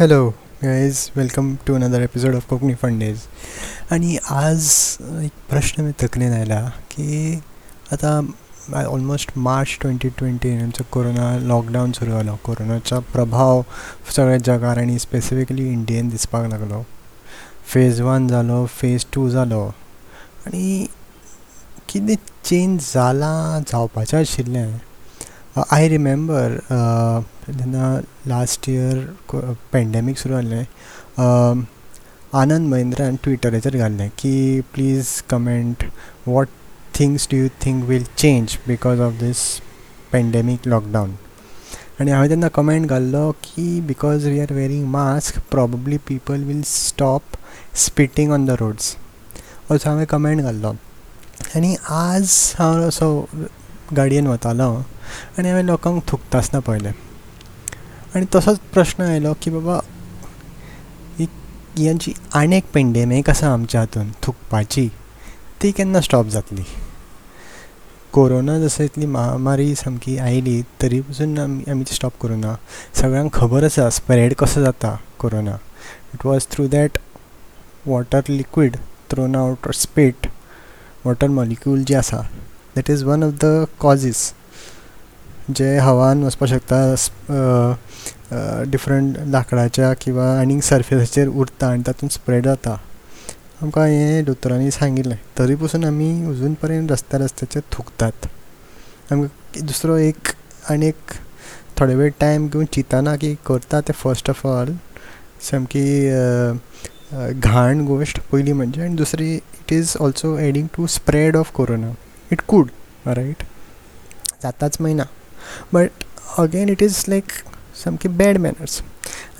Hello guys welcome to another episode of Konkani Fundaes आणि आज एक प्रश्न मी तकलेन आयला की आता ऑलमोस्ट मार्च ट्वेंटी ट्वेंटी आमचं कोरोना लॉकडाऊन सुरू जालो कोरोनाचा प्रभाव सगळ्या जगार आणि स्पेसिफिकली इंडियेन दिसपाक लागलो. फेज वन जालो फेज टू जालो आणि कितें चेंज जालां जावपाचें आशिल्लें. आय रिमेंबर तेन्ना लास्ट इयर पेंडेमीक सुरू जाल्लें आनंद महिंद्रान ट्विटराचेर घाल्लें की please comment what things do you think will change because of this pandemic lockdown आनी हांवें तेन्ना कमेंट घाल्लो की because we are wearing mask probably people will stop spitting on the roads असो हांवें कमेंट घाल्लो. आनी आज हांव असो गाडयेन वतालो आनी हांवें लोकांक थुकता आसतना पळयलें. आनी तसोच प्रश्न आयलो की बाबा ही जी आनी एक पेंडेमीक आसा आमच्या हातून थुकपाची ती केन्ना स्टॉप जातली? कोरोना जसं इतली महामारी सामकी आयली तरी पसून आमी आमी ती स्टॉप करूना सगळ्यांक खबर आसा स्प्रेड कसो जाता corona. It was through that water liquid thrown out spit water molecule जी आसा that is one of the causes जे हवान वचपाक शकता डिफरंट लांकडाच्या किंवा आनीक सर्फेसाचेर उरता आनी तातूंत स्प्रेड जाता. आमकां हें दोतोरांनी सांगिल्लें तरी पसून आमी अजून पर्यंत रस्त्या रस्त्याचेर थुकतात. आमकां दुसरो एक आनी एक थोडे वेळ टायम घेवन चिंतना की करता तें फर्स्ट ऑफ ऑल सामकी घाण गोश्ट पयली म्हणजे आनी दुसरी it is also adding to spread of corona it could right जाताच मायना but again it is like सामके बॅड मॅनर्स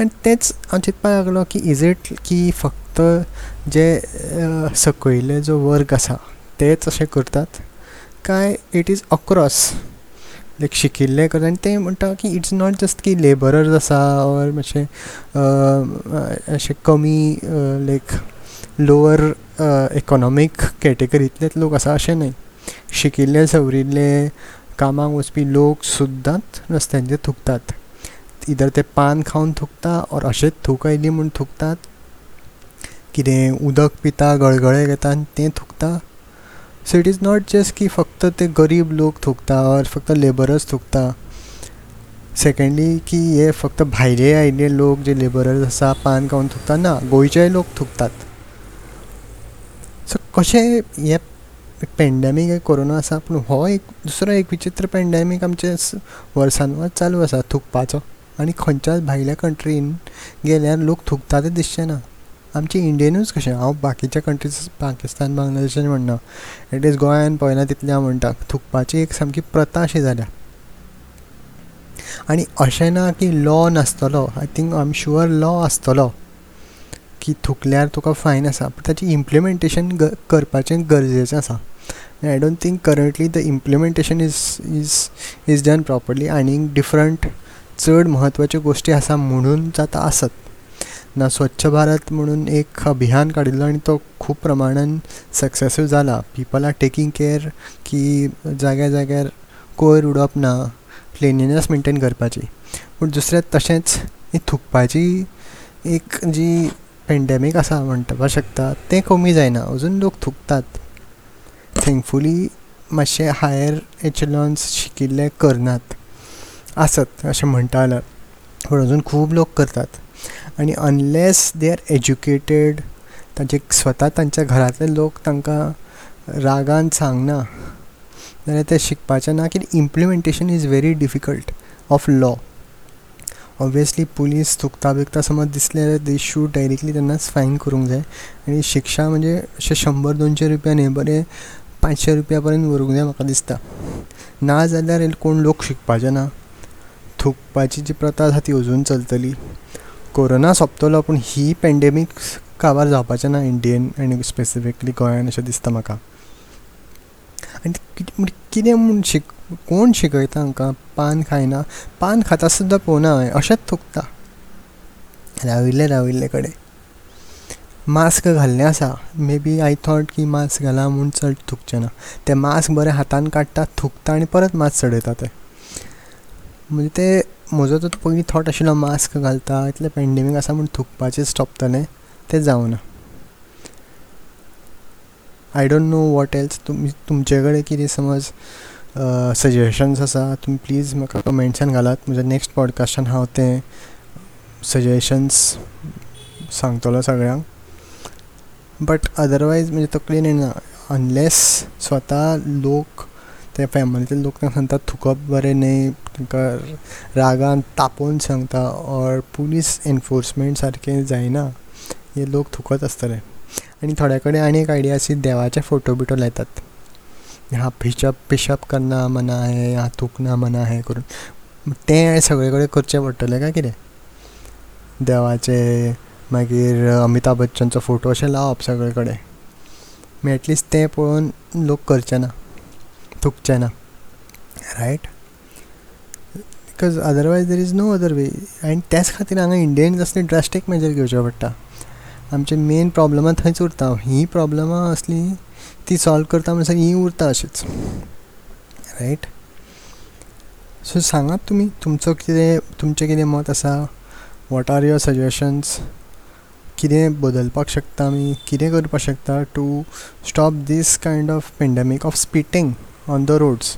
आनी तेंच हांव चिंतपाक लागलो की इज इट की फक्त जे सकयले जो वर्ग आसा तेच अशें करतात काय इट इज अक्रॉस लायक शिकिल्ले करता आनी ते म्हणटा की इट्स नॉट जस्ट की लेबरर्स आसा ऑर मातशे अशे कमी लायक लोवर इकॉनॉमीक कॅटेगरींतलेच लोक आसा अशें न्हय शिकिल्ले सवरिल्ले कामाक वचपी लोक सुद्दांच रस्त्यांचेर थुकतात. इधर ते पान खावन थुकता ऑर अशेंच थूक आयली म्हूण थुकतात. कितें उदक पिता गळगळे घेता आनी तें थुकता. So it is not just की फक्त ते गरीब लोक थुकता ऑर फक्त लेबरर्स थुकता. सेकेंडली की हे फक्त भायले आयिल्ले लोक जे लेबरर्स आसा पान खावन थुकता ना गोंयचेय लोक थुकतात. सो कशें हें पेंडेमीक कोरोना आसा पूण हो एक दुसरो एक विचित्र पेंडेमीक आमचे वर्सान वर्स चालू आसा थुकपाचो. आनी खंयच्याच भायल्या कंट्रीन गेल्यार लोक थुकता ते दिसचे ना. आमचे इंडियेनूच कशें हांव बाकीच्या कंट्रीज पाकिस्तान बांगलादेशाचें म्हणना. एट इज गोंयान पळयना तितलें हांव म्हणटा. थुकपाची एक सामकी प्रथा अशी जाल्या. आनी अशें ना की law नासतलो. I think I am sure law आसतलो. की थुकल्यार तुका फायन आसा. पूण ताची इम्प्लिमेंटेशन करपाचें गरजेचें आसा. I don't think currently the implementation is is is done properly आनीक डिफरंट चड म्हत्वाच्यो गोश्टी आसा म्हणून जाता आसत ना स्वच्छ भारत म्हणून एक अभियान काडिल्लो आनी तो खूब प्रमाणान सक्सेसीव जाला पीपल आर टेकींग केअर की जाग्या जाग्यार कोयर उडोवप ना क्लिनिनस मेंटेन करपाची. पूण दुसरें तशेंच ही थुकपाची एक जी पेंडेमीक आसा म्हणटपाक शकता तें कमी जायना. अजून लोक थुकतात. थँकफुली मातशे हायर एचलॉन्स शिकिल्ले करनात. आसत अशें म्हणटा जाल्यार पूण अजून खूब लोक करतात. आनी अनलेस दे आर एज्युकेटेड तांचे स्वता तांच्या घरांतले लोक तांकां रागान सांगना जाल्यार ते शिकपाचें ना की implementation is very difficult of law obviously police चुकता बिकता समज दिसले दे शूड डायरेक्टली तेन्नाच फायन करूंक जाय. आनी शिक्षा म्हणजे अशें शंबर दोनशे रुपया न्ही बरें पांचशे रुपया पर्यंत व्हरूंक जाय म्हाका दिसता. ना जाल्यार कोण लोक शिकपाचे ना? थुकपाची जी प्रथा आसा ती अजून चलतली. कोरोना सोंपतलो पूण ही पेंडेमीक काबार जावपाचें ना इंडियेन आनी स्पेसिफिकली गोंयान अशें दिसता म्हाका. आनी कितें म्हणजे म्हूण शिक कोण शिकयता हांकां? पान खायना. पान खाता सुद्दां पळोवना हांवें. अशेंच थुकता. राविल्ले राविल्ले कडेन. मास्क घाल्लें आसा मे बी आय थॉट की मास्क घाला म्हूण चड थुकचें ना. तें मास्क बरें हातान काडटा थुकता आनी परत मास्क चडयता ते. म्हणजे ते म्हजो तो पयलीं थॉट आशिल्लो मास्क घालता इतलें पॅन्डेमीक आसा म्हूण थुकपाचें स्टॉपतलें तें जावना I don't know what else तुमी तुमचे कडेन कितें समज सजेशन्स आसा तुमी प्लीज म्हाका कमेंट्सान घालात. म्हज्या नेक्स्ट पॉडकास्टान हांव तें सजेशन्स सांगतलो सगळ्यांक. बट अदरवायज म्हणजे तकलेन येना अनलेस स्वता लोक ते फॅमिलीतले लोक तांकां सांगता थुकप बरें न्हय तांकां रागान तापोवन सांगता ऑर पुलीस एनफोर्समेंट सारकें जायना. हे लोक थुकत आसतले आनी थोड्या कडेन आनी एक आयडिया आसी देवाचे फोटो बिटो लायतात. हा पिशप पिशप करना मना हें हा थुकना मना हें करून. तें सगळे कडेन करचें पडटलें काय कितें देवाचे मागीर अमिताभ बच्चनचो फोटो अशें लावप सगळे कडेन. मागीर एटलिस्ट तें पळोवन लोक करचे ना थुकचे ना right because otherwise there is no other way आनी त्याच खातीर हांगा इंडियेन असली ड्रास्टीक मेजर घेवच्यो पडटा. आमचे मेन प्रॉब्लमां थंयच उरता. हीं प्रॉब्लमां असली ती सॉल्व करता म्हणसर हीं उरता अशीच. रायट सो सांगात तुमी तुमचो कितें तुमचें कितें मत आसा? वॉट आर युअर सजेशन्स कितें बदलपाक शकता आमी कितें करपाक शकता to stop this kind of pandemic of spitting on the roads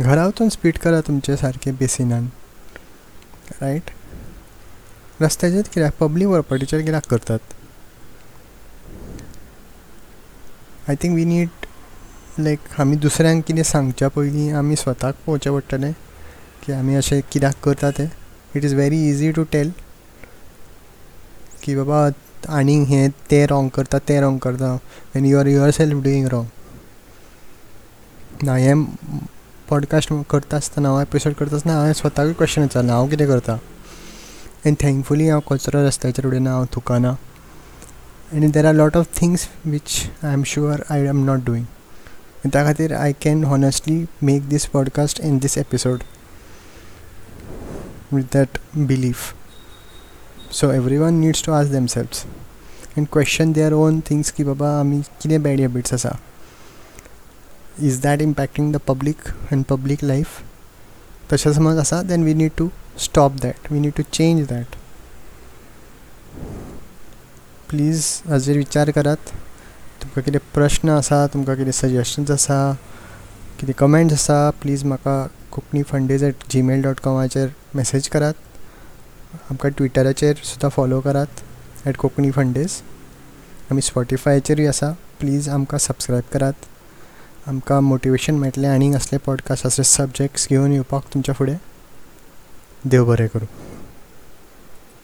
घरा वचून स्पीड करा तुमचे सारके बेसिनान. रायट रस्त्याचेर कित्याक पब्लीक प्रॉपर्टीचेर कित्याक करतात. I think we need like आमी दुसऱ्यांक कितें सांगच्या पयलीं आमी स्वताक पळोवचें पडटलें की आमी अशें कित्याक करता तें. It is very easy to tell की बाबा आनीक हें तें रॉंग करता तें रॉंग करता. And you are yourself doing wrong ना हें पॉडकास्ट करता आसतना हांव एपिसोड करता आसतना हांवें स्वताकूय क्वेश्चन विचारलें हांव कितें करता? एन्ड थँकफुली हांव कचरो रस्त्याचेर उडयना हांव थुकाना. आनी there are lot of things which I am sure I am not doing त्या खातीर I can honestly make this podcast in this episode with that belief. So So one needs to ask themselves and question their own things की बाबा आमी कितें bad habits आसा is that impacting the public and public life तशें समज आसा then we need to stop that we need to change that please हाजेर विचार करात तुमकां कितें प्रश्न आसा तुमकां कितें सजेशन्स आसा कितें कमेंट्स आसा प्लीज म्हाका Konkani Fundaes at gmail dot कॉमाचेर message करात. आमकां ट्विटराचेर सुद्दां फॉलो करात एट कोंकणी फंडेज आमी स्पॉटिफायचेरूय आसा प्लीज आमकां सबस्क्रायब करात. आमकां मोटिवेशन मेळटलें आनीक असले पॉडकास्ट असले सब्जेक्ट्स घेवन येवपाक तुमच्या फुडें. देव बरें करूं.